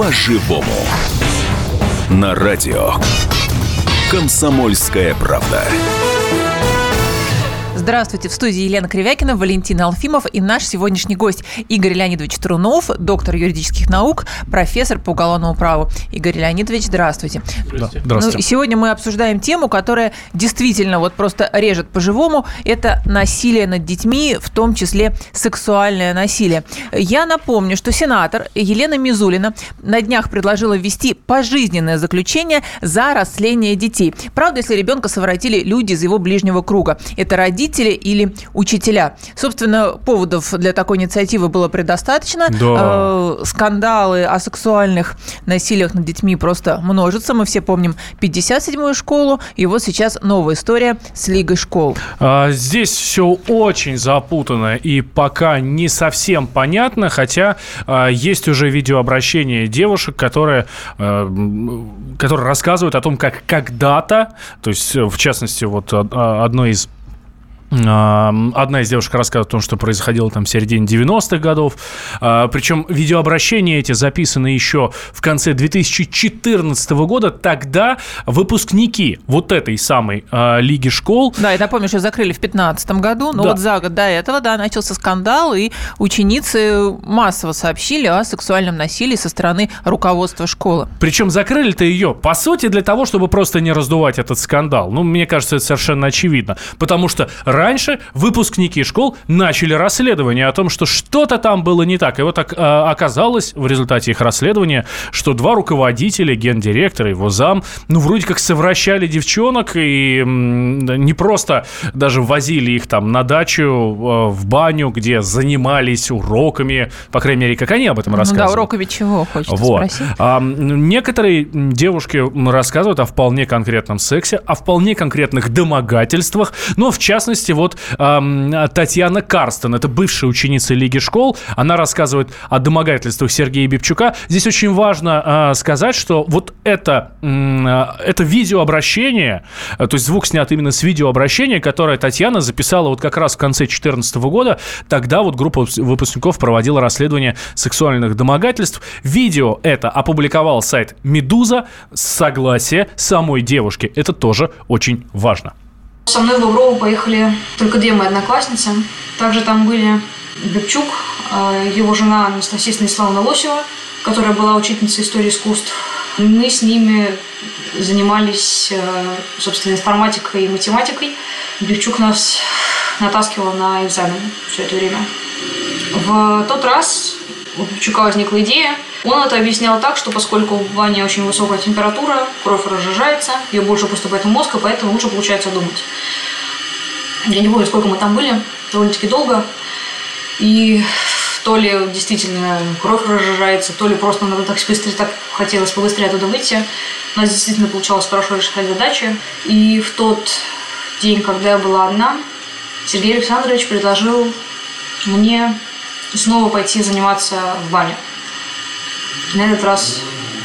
по-живому. На радио «Комсомольская правда». Здравствуйте, в студии Елена Кривякина, Валентин Алфимов и наш сегодняшний гость Игорь Леонидович Трунов, доктор юридических наук, профессор по уголовному праву. Игорь Леонидович, здравствуйте. Здравствуйте. здравствуйте. Ну, сегодня мы обсуждаем тему, которая действительно вот просто режет по-живому. Это насилие над детьми, в том числе сексуальное насилие. Я напомню, что сенатор Елена Мизулина на днях предложила ввести пожизненное заключение за растление детей. Правда, если ребенка совратили люди из его ближнего круга. Это родители родители или учителя. Собственно, поводов для такой инициативы было предостаточно. Да. Э, скандалы о сексуальных насилиях над детьми просто множатся. Мы все помним 57-ю школу, и вот сейчас новая история с Лигой школ. А, здесь все очень запутанно и пока не совсем понятно, хотя а, есть уже видеообращение девушек, которые, а, которые рассказывают о том, как когда-то, то есть в частности вот одной из Одна из девушек рассказывает о том, что происходило там в середине 90-х годов. А, Причем видеообращения эти записаны еще в конце 2014 года. Тогда выпускники вот этой самой а, Лиги школ... Да, я напомню, что закрыли в 2015 году, но да. вот за год до этого, да, начался скандал, и ученицы массово сообщили о сексуальном насилии со стороны руководства школы. Причем закрыли-то ее, по сути, для того, чтобы просто не раздувать этот скандал. Ну, мне кажется, это совершенно очевидно. Потому что раньше выпускники школ начали расследование о том, что что-то там было не так. И вот так, а, оказалось в результате их расследования, что два руководителя, гендиректор и его зам, ну, вроде как совращали девчонок и не просто даже возили их там на дачу, а, в баню, где занимались уроками, по крайней мере, как они об этом рассказывают. Ну да, уроками чего, хочется вот. спросить. А, некоторые девушки рассказывают о вполне конкретном сексе, о вполне конкретных домогательствах, но в частности частности, вот э, Татьяна Карстен, это бывшая ученица Лиги школ, она рассказывает о домогательствах Сергея Бибчука. Здесь очень важно э, сказать, что вот это, э, это видеообращение, э, то есть звук снят именно с видеообращения, которое Татьяна записала вот как раз в конце 2014 года, тогда вот группа выпускников проводила расследование сексуальных домогательств. Видео это опубликовал сайт «Медуза» с согласия самой девушки. Это тоже очень важно. Со мной в Лаврову поехали только две мои одноклассницы. Также там были Бебчук, а, его жена Анастасия Станиславовна Лосева, которая была учительницей истории искусств. Мы с ними занимались, э, собственно, информатикой и математикой. Бевчук нас натаскивал на экзамен все это время. В тот раз у Бевчука возникла идея – он это объяснял так, что поскольку в ванне очень высокая температура, кровь разжижается, ее больше поступает в мозг, и поэтому лучше получается думать. Я не помню, сколько мы там были, довольно-таки долго. И то ли действительно кровь разжижается, то ли просто надо так быстрее, так хотелось побыстрее оттуда выйти. У нас действительно получалось хорошо решать задачи. И в тот день, когда я была одна, Сергей Александрович предложил мне снова пойти заниматься в бане на этот раз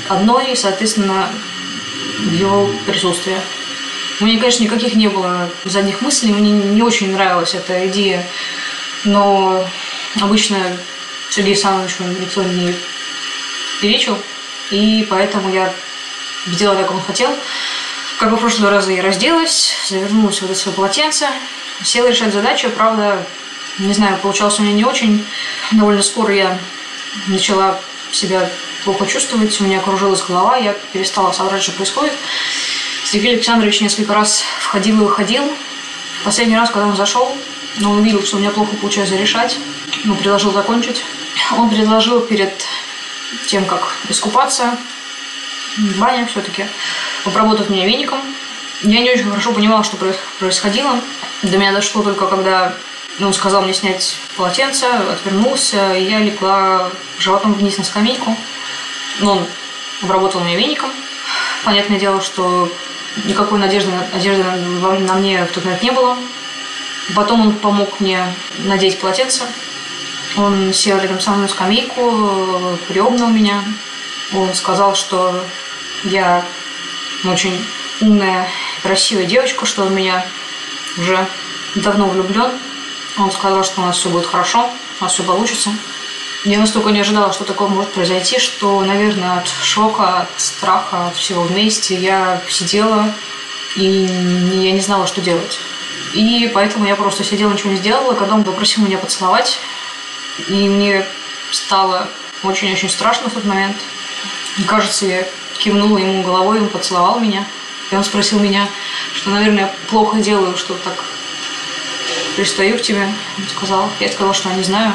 одной, и, соответственно, в его присутствии. У меня, конечно, никаких не было задних мыслей, мне не очень нравилась эта идея, но обычно Сергей Александрович никто не перечил, и поэтому я сделала, как он хотел. Как и в прошлый раз я разделась, завернулась в это свое полотенце, села решать задачу. Правда, не знаю, получалось у меня не очень. Довольно скоро я начала себя плохо чувствовать, у меня кружилась голова, я перестала соображать, что происходит. Сергей Александрович несколько раз входил и выходил. Последний раз, когда он зашел, но он увидел, что у меня плохо получается решать, ну, предложил закончить. Он предложил перед тем, как искупаться, баня все-таки, обработать меня веником. Я не очень хорошо понимала, что происходило. До меня дошло только, когда он сказал мне снять полотенце, отвернулся, и я легла животом вниз на скамейку. Но он обработал меня веником. Понятное дело, что никакой надежды, надежды на мне в тот момент не было. Потом он помог мне надеть полотенце. Он сел рядом со мной на скамейку, приобнял меня. Он сказал, что я очень умная, красивая девочка, что он меня уже давно влюблен. Он сказал, что у нас все будет хорошо, у нас все получится. Я настолько не ожидала, что такое может произойти, что, наверное, от шока, от страха, от всего вместе я сидела и я не знала, что делать. И поэтому я просто сидела, ничего не сделала. Когда он попросил меня поцеловать, и мне стало очень-очень страшно в тот момент. И, кажется, я кивнула ему головой, он поцеловал меня. И он спросил меня, что, наверное, плохо делаю, что так пристаю к тебе. Сказал. Я сказала, что не знаю.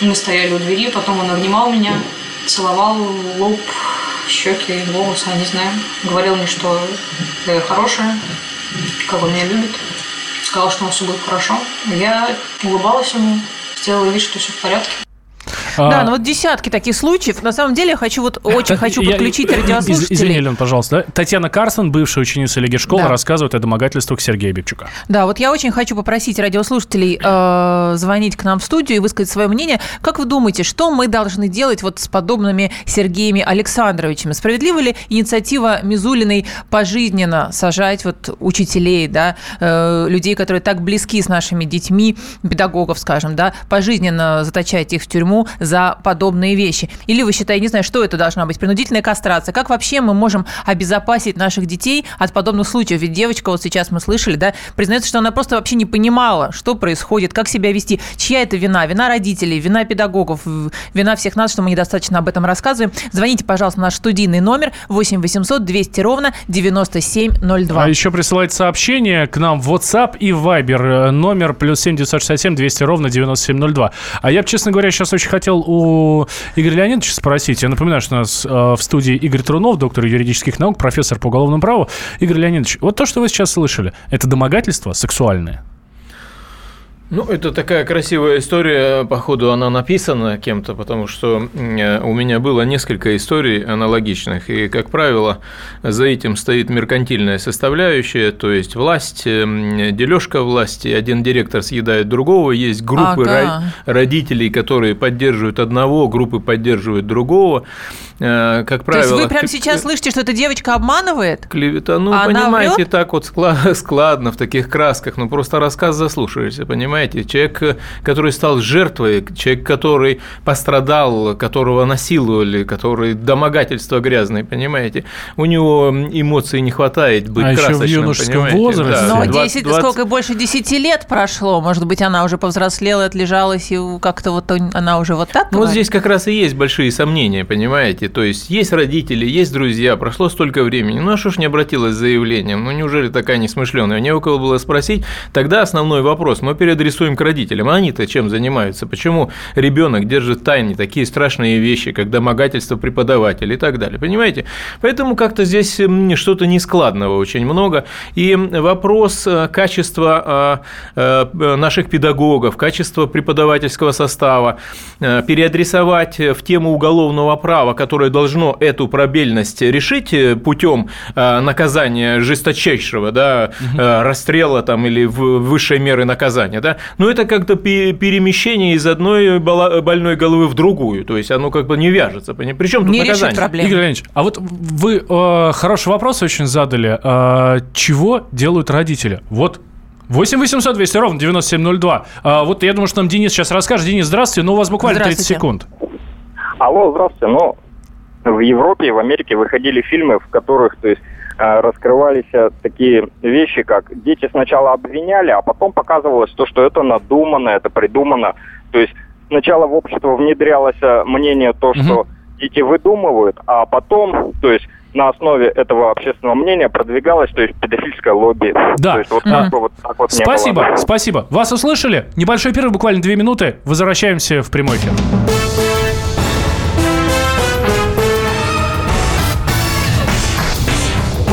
Мы стояли у двери, потом он обнимал меня, целовал лоб, щеки, волосы, не знаю. Говорил мне, что я хорошая, как он меня любит. Сказал, что у нас все будет хорошо. Я улыбалась ему, сделала вид, что все в порядке. Да, а... ну вот десятки таких случаев. На самом деле, я хочу вот очень хочу подключить радиослушателей. Извини, Лен, пожалуйста. Татьяна Карсон, бывшая ученица Лиги школ, да. рассказывает о домогательствах Сергея Бибчука. Да, вот я очень хочу попросить радиослушателей э, звонить к нам в студию и высказать свое мнение. Как вы думаете, что мы должны делать вот с подобными Сергеями Александровичами? Справедлива ли инициатива Мизулиной пожизненно сажать вот учителей, да, э, людей, которые так близки с нашими детьми, педагогов, скажем, да, пожизненно заточать их в тюрьму за подобные вещи? Или вы считаете, не знаю, что это должна быть, принудительная кастрация? Как вообще мы можем обезопасить наших детей от подобных случаев? Ведь девочка, вот сейчас мы слышали, да, признается, что она просто вообще не понимала, что происходит, как себя вести. Чья это вина? Вина родителей, вина педагогов, вина всех нас, что мы недостаточно об этом рассказываем. Звоните, пожалуйста, на наш студийный номер 8 800 200 ровно 9702. А еще присылайте сообщение к нам в WhatsApp и Viber. Номер плюс 7 967 200 ровно 9702. А я, честно говоря, сейчас очень хотел хотел у Игоря Леонидовича спросить. Я напоминаю, что у нас э, в студии Игорь Трунов, доктор юридических наук, профессор по уголовному праву. Игорь Леонидович, вот то, что вы сейчас слышали, это домогательство сексуальное? Ну, это такая красивая история, походу, она написана кем-то, потому что э, у меня было несколько историй аналогичных, и, как правило, за этим стоит меркантильная составляющая, то есть власть, э, дележка власти, один директор съедает другого, есть группы ага. родителей, которые поддерживают одного, группы поддерживают другого, э, как правило... То есть вы прямо сейчас слышите, что эта девочка обманывает? Клевета, ну, а понимаете, врет? так вот складно, в таких красках, ну, просто рассказ заслушаешься, понимаете? Понимаете? Человек, который стал жертвой, человек, который пострадал, которого насиловали, который домогательство грязное, понимаете? У него эмоций не хватает быть а красочным, еще в юношеском понимаете? возрасте. Да. Но 10, 20... сколько, больше 10 лет прошло, может быть, она уже повзрослела, отлежалась, и как-то вот она уже вот так Ну, вот здесь как раз и есть большие сомнения, понимаете? То есть, есть родители, есть друзья, прошло столько времени, ну, а что ж не обратилась с заявлением? Ну, неужели такая несмышленая? Не у кого было спросить. Тогда основной вопрос. Мы перед адресуем к родителям. А они-то чем занимаются? Почему ребенок держит в тайне такие страшные вещи, как домогательство преподавателя и так далее? Понимаете? Поэтому как-то здесь что-то нескладного очень много. И вопрос э, качества э, э, наших педагогов, качества преподавательского состава переадресовать в тему уголовного права, которое должно эту пробельность решить путем наказания жесточайшего, да, угу. расстрела там или высшей меры наказания, да, но это как-то перемещение из одной больной головы в другую, то есть оно как бы не вяжется. Причем тут не наказание? Игорь Леонидович, а вот вы э, хороший вопрос очень задали. Э, чего делают родители? Вот 8 800 200 ровно 9702. А, вот я думаю, что нам Денис сейчас расскажет. Денис, здравствуйте, ну у вас буквально 30 секунд. Алло, здравствуйте. Ну, в Европе и в Америке выходили фильмы, в которых, то есть, Э, раскрывались э, такие вещи, как дети сначала обвиняли, а потом показывалось то, что это надумано, это придумано. То есть сначала в общество внедрялось э, мнение то, что угу. дети выдумывают, а потом, то есть на основе этого общественного мнения продвигалось, то есть педофильское лобби. Да. есть, вот, mm. вот, так вот спасибо, спасибо. Вас услышали? Небольшой перерыв, буквально две минуты. Возвращаемся в прямой эфир.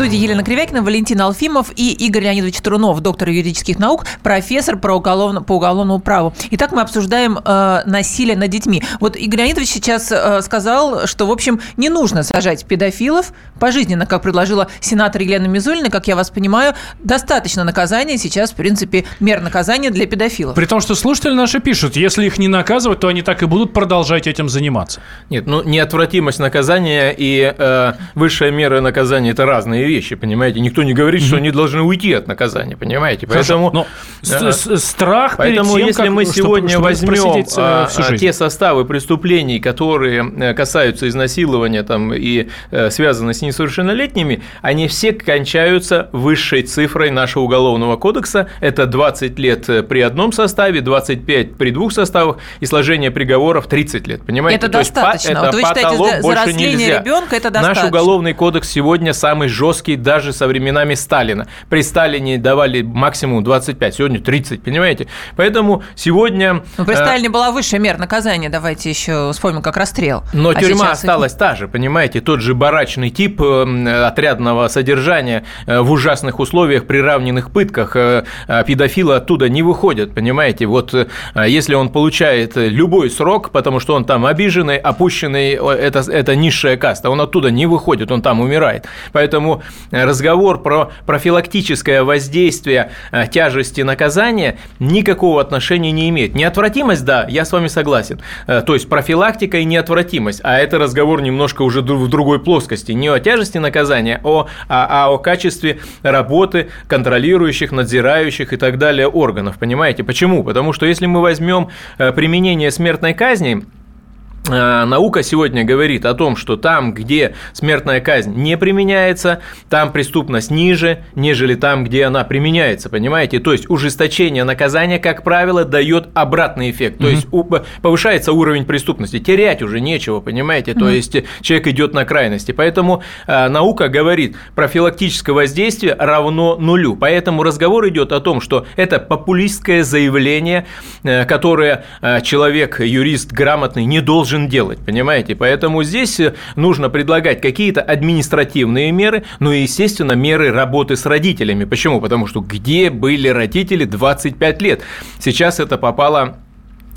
Студии Елена Кривякина, Валентин Алфимов и Игорь Леонидович Трунов, доктор юридических наук, профессор по, уголовно, по уголовному праву. Итак, мы обсуждаем э, насилие над детьми. Вот Игорь Леонидович сейчас э, сказал, что, в общем, не нужно сажать педофилов пожизненно, как предложила сенатор Елена Мизулина. Как я вас понимаю, достаточно наказания сейчас, в принципе, мер наказания для педофилов. При том, что слушатели наши пишут, если их не наказывать, то они так и будут продолжать этим заниматься. Нет, ну неотвратимость наказания и э, высшая мера наказания – это разные вещи, понимаете? Никто не говорит, что они должны уйти от наказания, понимаете? Поэтому, но э, страх перед Поэтому тем, если как- мы сегодня возьмем э, а, а, те составы преступлений, которые э, касаются изнасилования там, и связаны с несовершеннолетними, они все кончаются высшей цифрой нашего уголовного кодекса. Это 20 лет при одном составе, 25 при двух составах и сложение приговоров 30 лет. Понимаете? Это То есть достаточно. это Вот вы считаете, потолок за- за больше растление нельзя. ребенка это Наш достаточно? уголовный кодекс сегодня самый жесткий даже со временами Сталина. При Сталине давали максимум 25, сегодня 30, понимаете? Поэтому сегодня... Ну, при э, Сталине была высшая мера наказания, давайте еще вспомним, как расстрел. но А тюрьма сейчас осталась та же, понимаете, тот же барачный тип э, отрядного содержания э, в ужасных условиях, при равненных пытках. э, э, Педофилы оттуда не выходят, понимаете. Вот э, если он получает э, любой срок, потому что он там обиженный, опущенный, э, это, это низшая каста, он оттуда не выходит, он там умирает. Поэтому э, разговор про профилактическое воздействие э, тяжести наказания никакого отношения не имеет. Неотвратимость, да, я с вами согласен. Э, То есть профилактика и неотвратимость. А это разговор немножко уже в другой плоскости. Не о тяжести наказания, а, а о качестве работы контролирующих, надзирающих и так далее органов. Понимаете? Почему? Потому что если мы возьмем э, применение смертной казни, Наука сегодня говорит о том, что там, где смертная казнь не применяется, там преступность ниже, нежели там, где она применяется, понимаете? То есть ужесточение наказания, как правило, дает обратный эффект. То есть у- повышается уровень преступности, терять уже нечего, понимаете? То есть человек идет на крайности. Поэтому э, наука говорит, профилактическое воздействие равно нулю. Поэтому разговор идет о том, что это популистское заявление, э, которое э, человек, юрист грамотный не должен делать, понимаете? Поэтому здесь э, нужно предлагать какие-то административные меры, ну и, естественно, меры работы с родителями. Почему? Потому что где были родители 25 лет? Сейчас это попало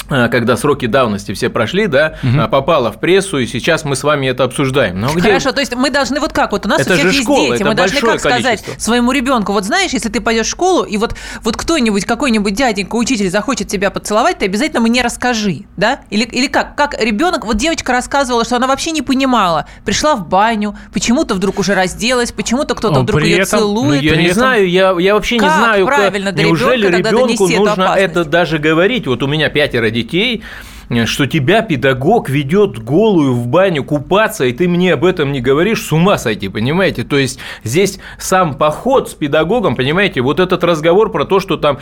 когда сроки давности все прошли, да, э, попало в прессу, и сейчас мы с вами это обсуждаем. Но где... Хорошо, то есть мы должны вот как вот у нас Это у всех же есть школа, дети, это мы должны как сказать количество. своему ребенку, вот знаешь, если ты пойдешь в школу и вот вот кто-нибудь какой-нибудь дяденька учитель захочет тебя поцеловать, ты обязательно мне расскажи, да? Или или как как ребенок, вот девочка рассказывала, что она вообще не понимала, пришла в баню, почему-то вдруг уже разделась, почему-то кто-то вдруг при ее этом- Ну, целует. я при не этом- знаю, я, я вообще не Как знаю, как- правильно до неужели ребенка тогда ребенку донести эту нужно опасность? это даже говорить. Вот у меня пятеро детей, что тебя педагог ведет голую в баню купаться, и ты мне об этом не говоришь, с ума сойти, понимаете? То есть здесь сам поход с педагогом, понимаете, вот этот разговор про то, что там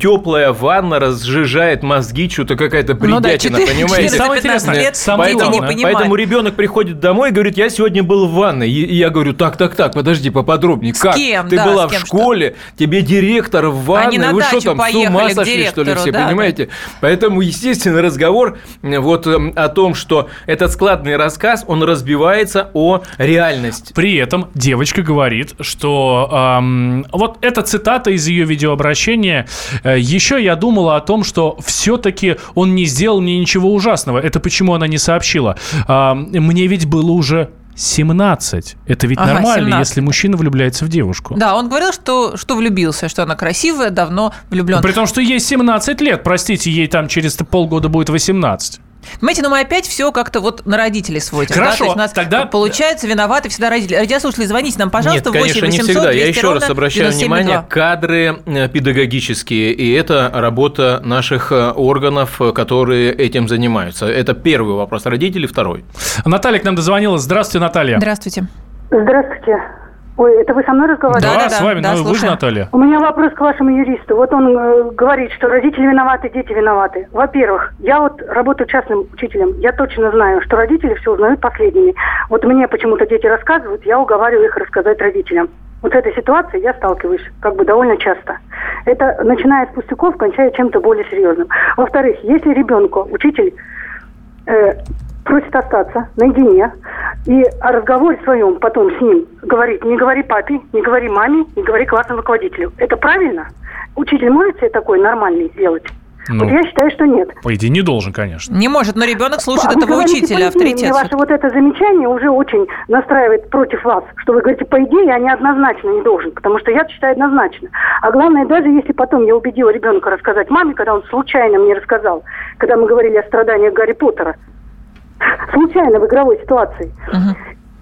теплая ванна разжижает мозги, что-то какая-то Ну да, бредятина, четыре- понимаете? Самое 14-15 интересное, лет, самое не понимают. Поэтому ребенок приходит домой и говорит, я сегодня был в ванной. И я говорю, так, так, так, подожди, поподробнее. С как? кем, Ты да, была с в кем, что? школе, тебе директор в ванной. Они Вы что там, с ума сошли, что ли, все, да, понимаете? Поэтому, естественно, разговор вот э, о том, что этот складный рассказ, он разбивается о реальность. При этом девочка говорит, что ам, вот эта цитата из ее видеообращения. э, Еще я думала о том, что все-таки он не сделал мне ничего ужасного. Это почему она не сообщила. Ам, Мне ведь было уже 17. Это ведь Ага, нормально, 17. если мужчина влюбляется в девушку. Да, он говорил, что, что влюбился, что она красивая, давно влюблен. При том, что ей 17 лет, простите, ей там через полгода будет 18. Понимаете, но мы опять все как-то вот на родителей сводим. Хорошо, да? То есть у нас тогда- получается виноваты всегда родители. Радиослушатели, звоните нам, пожалуйста, Нет, конечно, 8 не 800 всегда. Я 200 еще раз обращаю 9702. внимание, кадры э, педагогические, и это работа наших э, органов, э, которые этим занимаются. Это первый вопрос. Родители второй. Наталья к нам дозвонилась. Здравствуйте, Наталья. Здравствуйте. Здравствуйте. Ой, это вы со мной разговариваете? Да, да, с вами. да, ну, вы же. Наталья. У меня вопрос к вашему юристу. Вот он э, говорит, что родители виноваты, дети виноваты. Во-первых, я вот работаю частным учителем. Я точно знаю, что родители все узнают последними. Вот мне почему-то дети рассказывают, я уговариваю их рассказать родителям. Вот с этой ситуацией я сталкиваюсь как бы довольно часто. Это начиная с пустяков, кончая чем-то более серьезным. Во-вторых, если ребенку учитель э, просит остаться наедине и о разговоре своем потом с ним говорит, не говори папе, не говори маме, не говори классному руководителю. Это правильно? Учитель может себе такой нормальный сделать? Ну, вот я считаю, что нет. По идее, не должен, конечно. Не может, но ребенок слушает вы этого говорите, учителя, авторитет. Мне ваше вот это замечание уже очень настраивает против вас, что вы говорите, по идее, я неоднозначно не должен, потому что я считаю однозначно. А главное, даже если потом я убедила ребенка рассказать маме, когда он случайно мне рассказал, когда мы говорили о страданиях Гарри Поттера, случайно в игровой ситуации,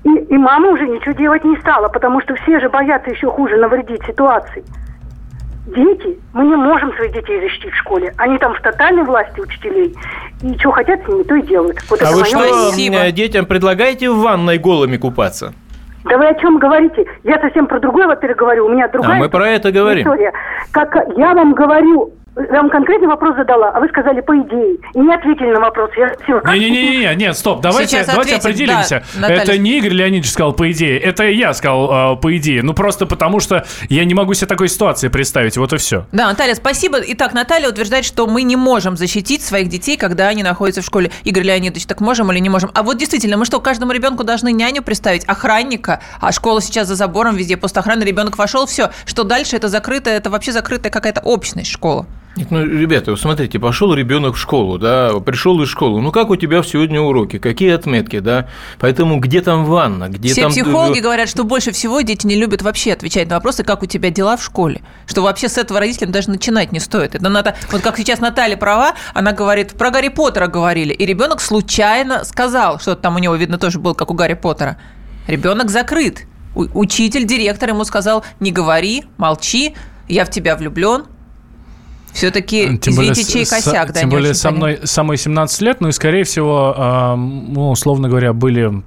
и, и мама уже ничего делать не стала, потому что все же боятся еще хуже навредить ситуации. Дети, мы не можем своих детей защитить в школе. Они там в тотальной власти учителей. И что хотят с ними, то и делают. Вот А это вы что. Спасибо. э, детям предлагаете в ванной голыми купаться? Да вы о чем говорите? Я совсем про другое, во-первых, говорю. У меня другая А мы про это говорим. история. Как я вам говорю, вам конкретный вопрос задала, а вы сказали по идее. И не ответили на вопрос. Я спросила, как Не-не-не, нет, стоп, давайте, Сейчас давайте ответим, определимся. да, Наталья. это не Игорь Леонидович сказал по идее, это я сказал э, по идее. Ну просто потому что я не могу себе такой ситуации представить, вот и все. Да, Наталья, спасибо. Итак, Наталья утверждает, что мы не можем защитить своих детей, когда они находятся в школе. Игорь Леонидович, так можем или не можем? А вот действительно, мы что, каждому ребенку должны няню представить, охранника, а школа сейчас за забором, везде постохрана, ребенок вошел, все. Что дальше? Это закрытая, это вообще закрытая какая-то общность школа. Нет, ну, ребята, вы смотрите, пошел ребенок в школу, да, пришел из школы. Ну, как у тебя сегодня уроки? Какие отметки, да? Поэтому где там ванна? Где Все там... психологи говорят, что больше всего дети не любят вообще отвечать на вопросы, как у тебя дела в школе. Что вообще с этого родителям даже начинать не стоит. Это надо, вот как сейчас Наталья права, она говорит, про Гарри Поттера говорили, и ребенок случайно сказал, что там у него, видно, тоже был, как у Гарри Поттера. Ребенок закрыт. Учитель, директор ему сказал, не говори, молчи, я в тебя влюблен. Все-таки, извините, с- чей с- косяк, да, Тем более со мной самой 17 лет, ну и, скорее всего, а, ну, условно говоря, были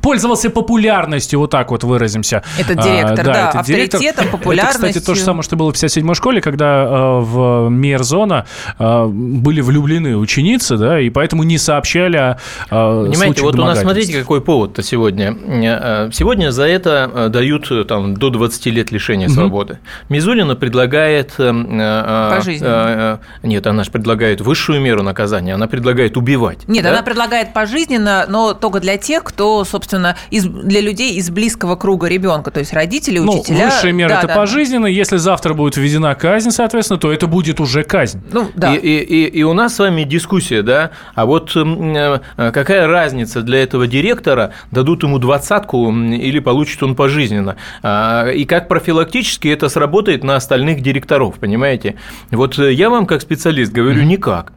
пользовался популярностью, вот так вот выразимся. Этот А, директор, да, этот директор. авторитетом, Это, кстати, то же популярностью. самое, что было в 57-й школе, когда э, в Мейерзона э, были влюблены ученицы, да, и поэтому не сообщали о э, Понимаете, вот у нас, смотрите, какой повод-то сегодня. Э, Сегодня за это э, дают э, там, до 20 лет лишения свободы. Мизулина предлагает... э, э, Пожизненно. э, Нет, она же предлагает высшую меру наказания, она предлагает убивать. Нет, да? она предлагает пожизненно, но только для тех, кто, собственно, из, для людей из близкого круга ребенка, то есть родители, Ну, учителя. высшая мера Да, это да. пожизненно. Если завтра будет введена казнь, соответственно, то это будет уже казнь. Ну, да. И, и- и- и у нас с вами дискуссия, да, а вот э, какая разница для этого директора, дадут ему двадцатку или получит он пожизненно, А, и как профилактически это сработает на остальных директоров, понимаете? Вот э, я вам как специалист говорю, никак.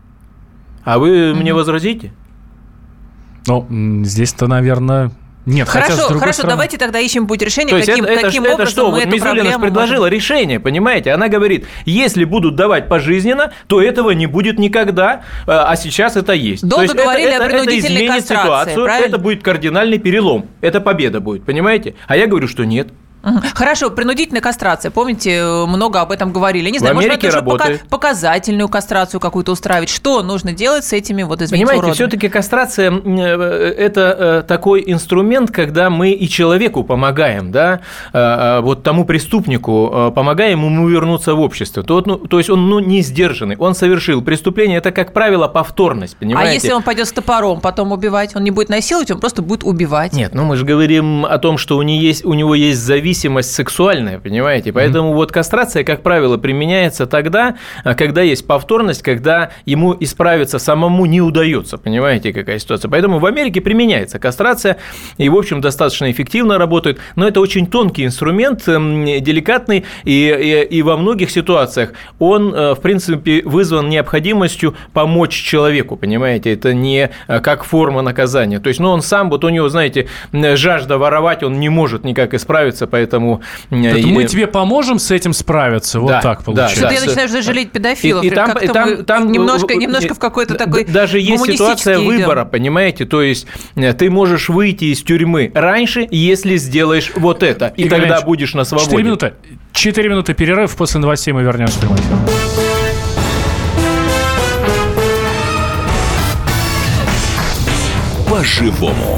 А вы мне возразите? Ну, здесь-то, наверное, нет. хотя, с Хорошо, хорошо, стороны- давайте тогда ищем путь решения, То каким, это, это, каким это образом что? мы Вот эту Мизулина предложила можем- решение, понимаете? Она говорит, если будут давать пожизненно, то этого не будет никогда, э, а сейчас это есть. Долго то есть это- говорили о это, это изменит ситуацию, правильно? это будет кардинальный перелом, это победа будет, понимаете? А я говорю, что нет. Хорошо, принудительная кастрация. Помните, э, много об этом говорили. Не знаю, В может Америке быть, уже пока- показательную кастрацию какую-то устраивать. Что нужно делать с этими, вот, извините, Понимаете, уродами? все-таки кастрация м, э, это э, такой инструмент, когда мы и человеку помогаем, да, э, э, вот тому преступнику э, помогаем ему вернуться в общество. То, ну, то есть он ну, не сдержанный, он совершил преступление, это, как правило, повторность, А понимаете? если он пойдет с топором потом убивать? Он не будет насиловать, он просто будет убивать. Нет, ну мы же говорим о том, что у него есть, у него есть зависимость сексуальная, понимаете? Поэтому вот кастрация, как правило, применяется тогда, а, когда есть повторность, когда ему исправиться самому не удается, понимаете, какая ситуация. Поэтому в Америке применяется кастрация, и, в общем, достаточно эффективно работает, но это очень тонкий инструмент, эм, деликатный, и, и, и во многих ситуациях он, э, в принципе, вызван необходимостью помочь человеку, понимаете? Это не э, как форма наказания. То есть, ну, он сам, вот у него, знаете, м, жажда воровать, он не может никак исправиться, поэтому... э, Это и- мы тебе поможем с этим справиться, вот Да, так да, получается. Что-то да. я начинаю уже жалеть педофилов. И- и там- и там- мы там- немножко, э, немножко в какой-то такой Даже есть ситуация идем. выбора, понимаете? То есть э, ты можешь выйти из тюрьмы раньше, если сделаешь вот это, и Игорь тогда будешь на свободе. Четыре минуты. Четыре минуты перерыв. После новостей мы вернемся в прямой эфир. По-живому.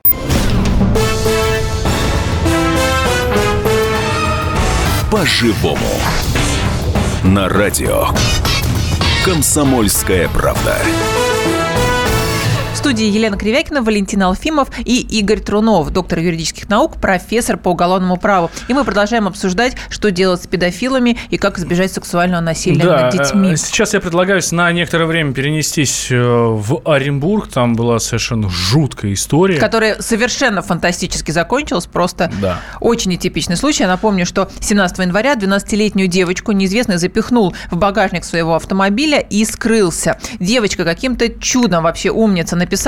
По-живому. На радио. Комсомольская правда. Студии Елена Кривякина, Валентин Алфимов и Игорь Трунов, доктор юридических наук, профессор по уголовному праву. И мы продолжаем обсуждать, что делать с педофилами и как избежать сексуального насилия Да, над детьми. э, сейчас я предлагаю на некоторое время перенестись э, в Оренбург. Там была совершенно жуткая история. Которая совершенно фантастически закончилась, просто Да. очень нетипичный случай. Я напомню, что 17 января 12-летнюю девочку неизвестный запихнул в багажник своего автомобиля и скрылся. Девочка каким-то чудом, вообще умница, написала,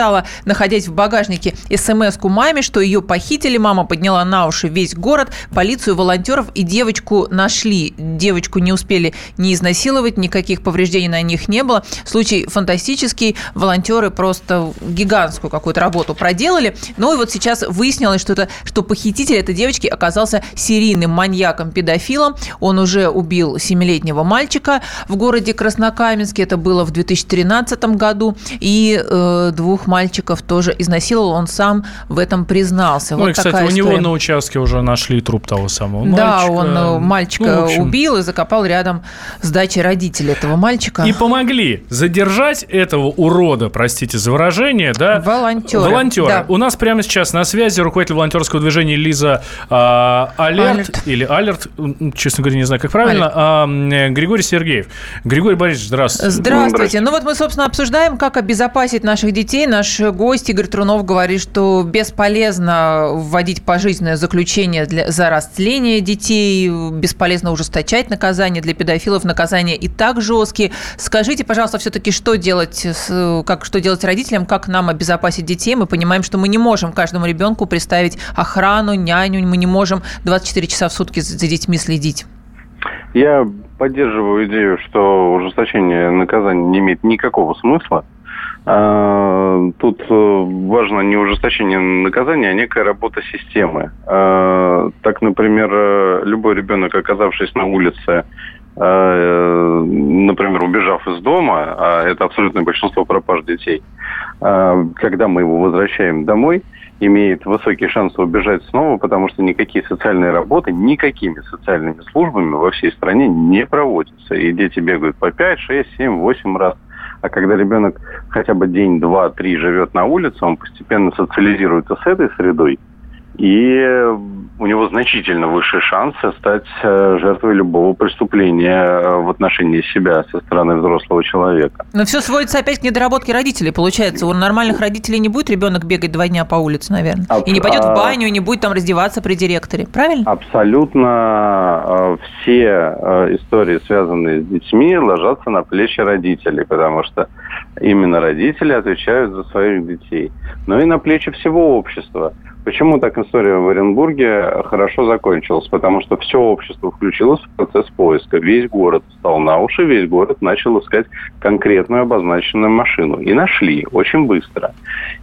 находясь в багажнике, смс-ку маме, что ее похитили. Мама подняла на уши весь город, полицию, волонтеров, и девочку нашли. Девочку не успели не изнасиловать, никаких повреждений на них не было. Случай фантастический. Волонтеры просто гигантскую какую-то работу проделали. Ну и вот сейчас выяснилось, что, это, что похититель этой девочки оказался серийным маньяком-педофилом. Он уже убил семилетнего мальчика в городе Краснокаменске. Это было в 2013 году. И э, двух мальчиков тоже изнасиловал. Он сам в этом признался. Ну вот и, кстати, такая у него история. на участке уже нашли труп того самого Да, мальчика. он э, мальчика Ну, общем, убил и закопал рядом с дачей родителей этого мальчика. И помогли задержать этого урода, простите за выражение, да? Волонтеры. Волонтеры. Да. У нас прямо сейчас на связи руководитель волонтерского движения Лиза а, Алерт, Алерт. или Алерт, честно говоря, не знаю, как правильно, а, э, Григорий Сергеев. Григорий Борисович, здравствуйте. Здравствуйте. Ну вот мы, собственно, обсуждаем, как обезопасить наших детей. Наш гость Игорь Трунов говорит, что бесполезно вводить пожизненное заключение для, за растление детей, бесполезно ужесточать наказание для педофилов, наказания и так жесткие. Скажите, пожалуйста, все-таки, что делать, с, как, что делать родителям, как нам обезопасить детей? Мы понимаем, что мы не можем каждому ребенку представить охрану, няню, мы не можем 24 часа в сутки за детьми следить. Я поддерживаю идею, что ужесточение наказания не имеет никакого смысла. А, Тут э, важно не ужесточение наказания, а некая работа системы. А, Так, например, э, любой ребенок, оказавшись на улице, э, например, убежав из дома, а это абсолютное большинство пропаж детей, а, когда мы его возвращаем домой, имеет высокий шанс убежать снова, потому что никакие социальные работы, никакими социальными службами во всей стране не проводятся. И дети бегают по 5, 6, 7, 8 раз. А когда ребенок хотя бы день, два, три живет на улице, он постепенно социализируется с этой средой, и у него значительно выше шансы стать э, жертвой любого преступления э, в отношении себя со стороны взрослого человека. Но все сводится опять к недоработке родителей. Получается, у нормальных родителей не будет ребенок бегать два дня по улице, наверное. А- И не пойдет в а- баню, и не будет там раздеваться при директоре. Правильно? Абсолютно э, все э, истории, связанные с детьми, ложатся на плечи родителей, потому что именно родители отвечают за своих детей. Но и на плечи всего общества. Почему так история в Оренбурге хорошо закончилась? Потому что все общество включилось в процесс поиска. Весь город встал на уши, весь город начал искать конкретную обозначенную машину. И нашли очень быстро.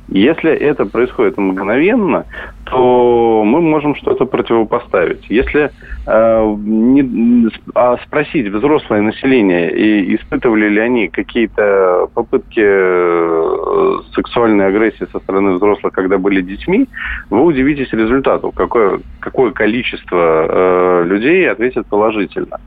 Если это происходит мгновенно, то мы можем что-то противопоставить. Если не- а спросить взрослое население, и испытывали ли они какие-то попытки э, сексуальной агрессии со стороны взрослых, когда были детьми, вы удивитесь результату, какое, какое количество э, людей ответит положительно.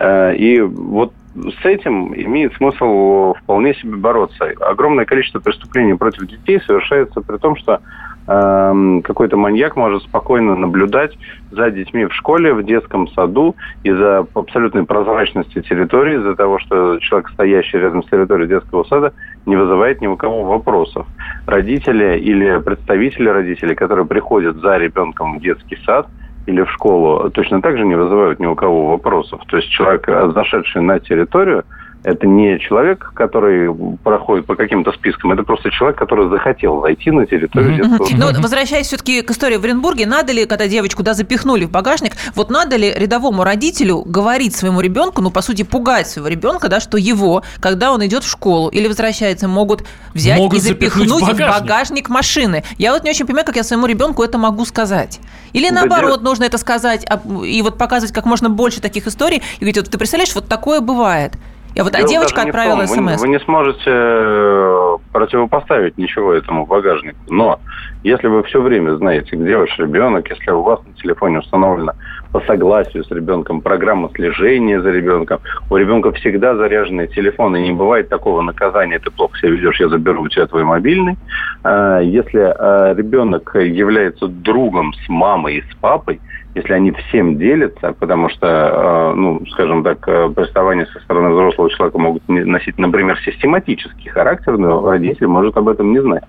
Э, и вот с этим имеет смысл вполне себе бороться. Огромное количество преступлений против детей совершается при том, что какой-то маньяк может спокойно наблюдать за детьми в школе, в детском саду из-за абсолютной прозрачности территории, из-за того, что человек, стоящий рядом с территорией детского сада, не вызывает ни у кого вопросов. Родители или представители родителей, которые приходят за ребенком в детский сад, или в школу точно так же не вызывают ни у кого вопросов. То есть человек, зашедший на территорию, Это не человек, который проходит по каким-то спискам, это просто человек, который захотел зайти на территорию детского Ну, вот возвращаясь все-таки к истории в Оренбурге, надо ли, когда девочку да, запихнули в багажник, вот надо ли рядовому родителю говорить своему ребенку, ну, по сути, пугать своего ребенка, да, что его, когда он идет в школу или возвращается, могут взять Могут и запихнуть, в в багажник. багажник машины. Я вот не очень понимаю, как я своему ребенку это могу сказать. Или Да наоборот, дело- нужно это сказать а, и вот показывать как можно больше таких историй и говорить, вот ты представляешь, вот такое бывает. А вот а девочка отправила том, вы- смс. Вы, не сможете э, противопоставить ничего этому багажнику. Но если вы все время знаете, где ваш ребенок, если у вас на телефоне установлена по согласию с ребенком программа слежения за ребенком, у ребенка всегда заряженный телефон, и не бывает такого наказания, ты плохо себя ведешь, я заберу у тебя твой мобильный. А, Если э, ребенок является другом с мамой и с папой, если они всем делятся, потому что, э, ну, скажем так, э, приставания со стороны взрослого человека могут носить, например, систематический характер, но родитель может об этом не знать.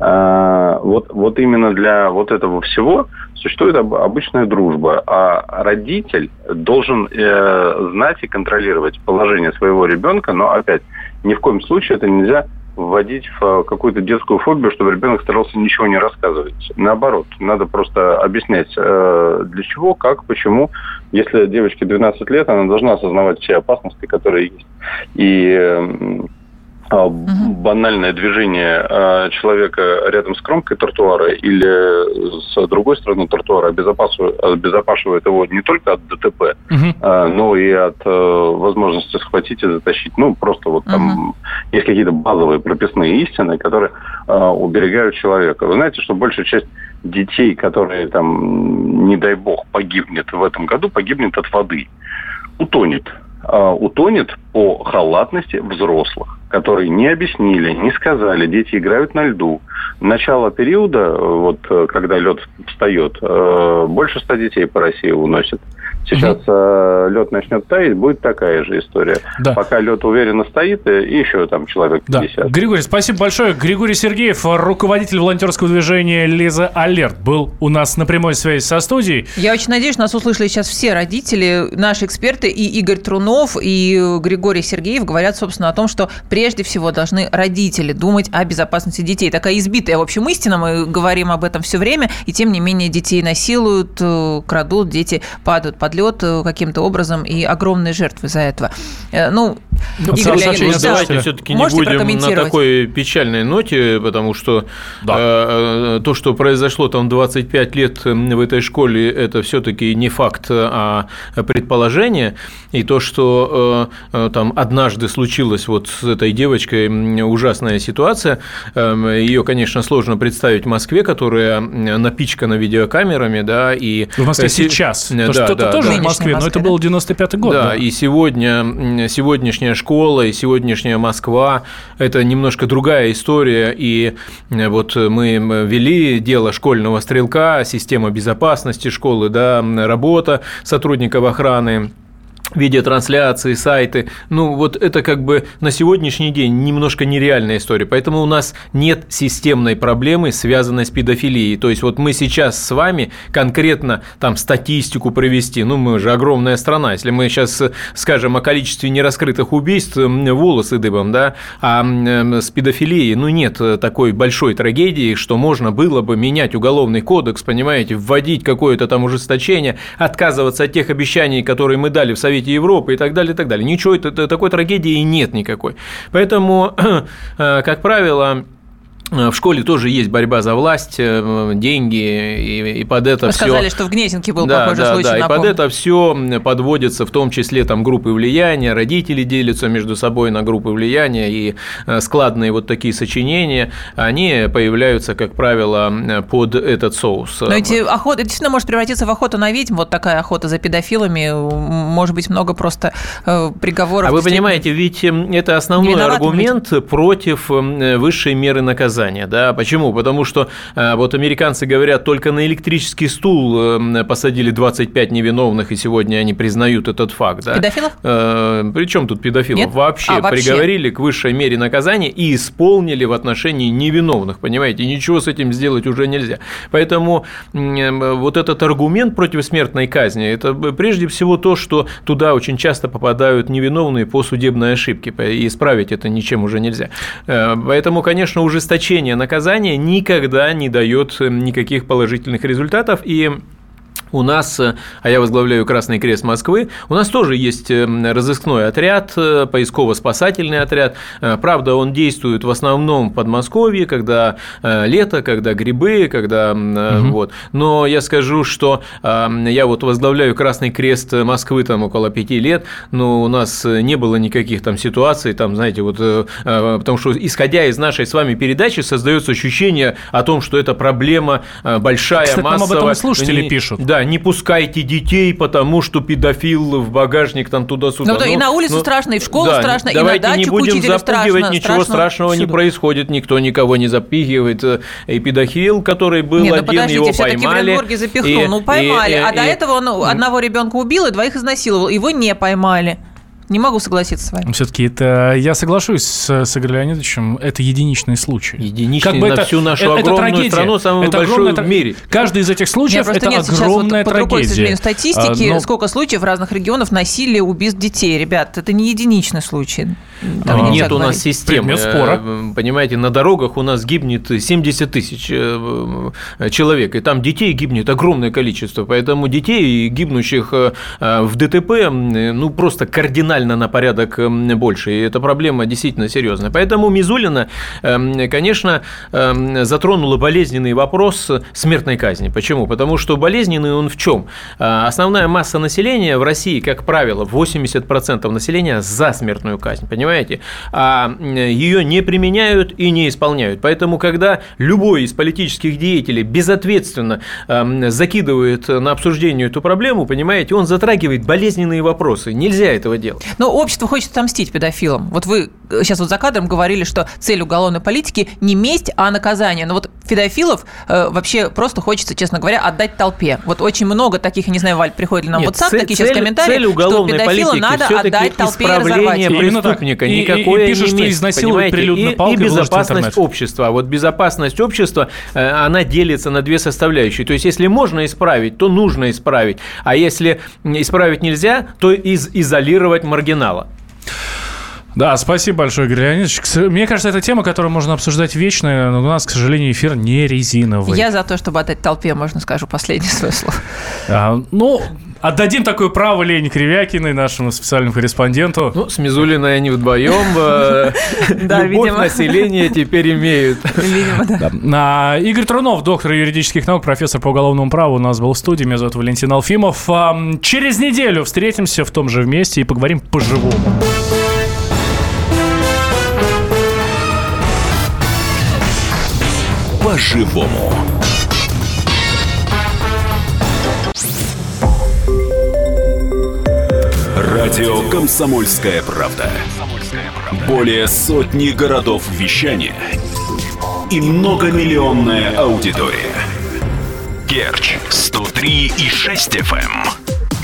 А, Вот, вот именно для вот этого всего существует об- обычная дружба, а родитель должен э, знать и контролировать положение своего ребенка, но опять ни в коем случае это нельзя вводить в э, какую-то детскую фобию, чтобы ребенок старался ничего не рассказывать. Наоборот, надо просто объяснять, э, для чего, как, почему. Если девочке 12 лет, она должна осознавать все опасности, которые есть. И а, банальное движение э, человека рядом с кромкой тротуара или с другой стороны тротуара обезопасивает его не только от ДТП, а, но и от э, возможности схватить и затащить. Ну, просто вот там есть какие-то базовые прописные истины, которые уберегают человека. Вы знаете, что большая часть детей, которые там, не дай бог, погибнет в этом году, погибнет от воды. Утонет. А, утонет по халатности взрослых, которые не объяснили, не сказали, дети играют на льду. Начало периода, э, вот э, когда лед встает, э, больше ста детей по России уносит. Сейчас э, лед начнет таять, будет такая же история. Да. Пока лед уверенно стоит, э, и еще там человек Да. 50. Григорий, спасибо большое. Григорий Сергеев, руководитель волонтерского движения Лиза Алерт, был у нас на прямой связи со студией. Я очень надеюсь, нас услышали сейчас все родители, наши эксперты, и Игорь Трунов, и Григорий Сергеев говорят, собственно, о том, что прежде всего должны родители думать о безопасности детей. Такая избитая, в общем, истина, мы говорим об этом все время, и тем не менее детей насилуют, э, крадут, дети падают под лед э, каким-то образом, и огромные жертвы из-за этого. Э, Ну, Ну, Игорь Саша, Леонидович, да, Давайте все-таки не будем на такой печальной ноте, потому что Да. э, э, то, что произошло там 25 лет м, в этой школе, это все-таки не факт, а предположение. И то, что э, э, там однажды случилось вот с этой девочкой ужасная ситуация, ее, конечно, сложно представить в Москве, которая напичкана видеокамерами, да, и В Москве э, се- сейчас. Да, То, что да, это тоже да. в Нынешняя Москве, но это да? был 95-й год. Да, да. и сегодня м, сегодняшняя школа и сегодняшняя Москва – это немножко другая история. И э, вот мы вели дело школьного стрелка, система безопасности школы, да, работа сотрудников охраны видеотрансляции, сайты. Ну, вот это как бы на сегодняшний день немножко нереальная история. Поэтому у нас нет системной проблемы, связанной с педофилией. То есть вот мы сейчас с вами конкретно там статистику провести, ну, мы же огромная страна. Если мы сейчас э, скажем о количестве нераскрытых убийств, волосы дыбом, да, а м, с педофилией, ну, нет э, такой большой трагедии, что можно было бы менять уголовный кодекс, понимаете, вводить какое-то там ужесточение, отказываться от тех обещаний, которые мы дали в Совете Европы и так далее, и так далее. Ничего, это, такой трагедии нет никакой. Поэтому, э, как правило, в школе тоже есть борьба за власть, э, деньги, и, и под это Вы все. сказали, что в Гнесинке был да, похожий да, случай, да, и под это все подводится в том числе там группы влияния, родители делятся между собой на группы влияния, и э, складные вот такие сочинения, они появляются, как правило, э, под этот соус. Но эти охоты, действительно может превратиться в охоту на ведьм, вот такая охота за педофилами, может быть много просто э, приговоров. А вы понимаете, ведь эм, это основной аргумент против эм, высшей меры наказания. Наказание. Да? Почему? Потому что э, вот американцы говорят, только на электрический стул э, посадили 25 невиновных, и сегодня они признают этот факт. Да? Педофилов? Э, Причем тут педофилов? Нет? Вообще, А, вообще приговорили к высшей мере наказания и исполнили в отношении невиновных, понимаете? И ничего с этим сделать уже нельзя. Поэтому вот этот аргумент против смертной казни, это прежде всего то, что туда очень часто попадают невиновные по судебной ошибке, и исправить это ничем уже нельзя. Э, поэтому, конечно, ужесточение наказания никогда не дает никаких положительных результатов, и у нас, э, а я возглавляю Красный Крест Москвы, у нас тоже есть э, разыскной отряд, э, поисково-спасательный отряд. Правда, он действует в основном в Подмосковье, когда лето, когда грибы, когда угу. вот. Но я скажу, что я вот возглавляю Красный Крест Москвы там около пяти лет, но у нас не было никаких там ситуаций, там, знаете, вот, потому что исходя из нашей с вами передачи создается ощущение о том, что это проблема большая, Кстати, массовая. нам об этом слушатели пишут. Да, не пускайте детей, потому что педофил в багажник там туда-сюда. Ну, да, и на улицу ну, страшно, и в школу да, страшно, и на дачу не будем запугивать, страшно, ничего страшно страшного всюду. не происходит, никто никого не запихивает. И педофил, который был Нет, ну, один, подождите, его поймали. в запихнул, и, ну поймали, и, а и, до и, этого он ну, одного ребенка убил и двоих изнасиловал, его не поймали. Не могу согласиться с вами. Все-таки это я соглашусь с, с Игорем Леонидовичем. Это единичный случай. Единичный как бы на это, всю нашу это, огромную это трагедия. страну, самую это большую огромная, в мире. Каждый из этих случаев нет, это нет, огромная сейчас вот под рукой, к трагедия. сожалению, статистики, А, но- сколько случаев разных регионов насилия, убийств детей. Ребят, это не единичный случай. Так А, Нет у нас системы. Предмет спора. Э, Понимаете, на дорогах у нас гибнет 70 тысяч э, э, человек, и там детей гибнет огромное количество. Поэтому детей, гибнущих э, э, в ДТП, ну, просто кардинально на порядок больше. И эта проблема действительно серьезная. Поэтому Мизулина, э, конечно, э, затронула болезненный вопрос смертной казни. Почему? Потому что болезненный он в чем? Основная масса населения в России, как правило, 80% населения за смертную казнь, понимаете? А ее не применяют и не исполняют. Поэтому, когда любой из политических деятелей безответственно э, закидывает на обсуждение эту проблему, понимаете, он затрагивает болезненные вопросы. Нельзя этого делать. Но общество хочет отомстить педофилам. Вот вы сейчас вот за кадром говорили, что цель уголовной политики не месть, а наказание. Но вот педофилов э, вообще просто хочется, честно говоря, отдать толпе. Вот очень много таких, я не знаю, Валь, приходит ли нам Нет, в WhatsApp цель- такие сейчас комментарии, цель что уголовной педофила политики надо отдать толпе и разорвать. преступника. И- и- и Никакое пишут, не что изнасилуют прилюдно И- палкой, и в безопасность общества. Вот безопасность общества, э, она делится на две составляющие. То есть, если можно исправить, то нужно исправить. А если исправить нельзя, то из изолировать маргинала. Да, спасибо большое, Игорь Леонидович. Мне кажется, это тема, которую можно обсуждать вечно, но у нас, к сожалению, эфир не резиновый. Я за то, чтобы отдать толпе, можно скажу последнее свое слово. А, ну, отдадим такое право Лене Кривякиной, нашему специальному корреспонденту. Ну, с Мизулиной они вдвоем э, Да, любовь видимо. населения теперь имеют. Видимо, да. А, Игорь Трунов, доктор юридических наук, профессор по уголовному праву, у нас был в студии. Меня зовут Валентин Алфимов. Через неделю встретимся в том же месте и поговорим по-живому. По-живому. Радио «Комсомольская правда». Более сотни городов вещания и многомиллионная аудитория. Керчь 103 и 6 FM.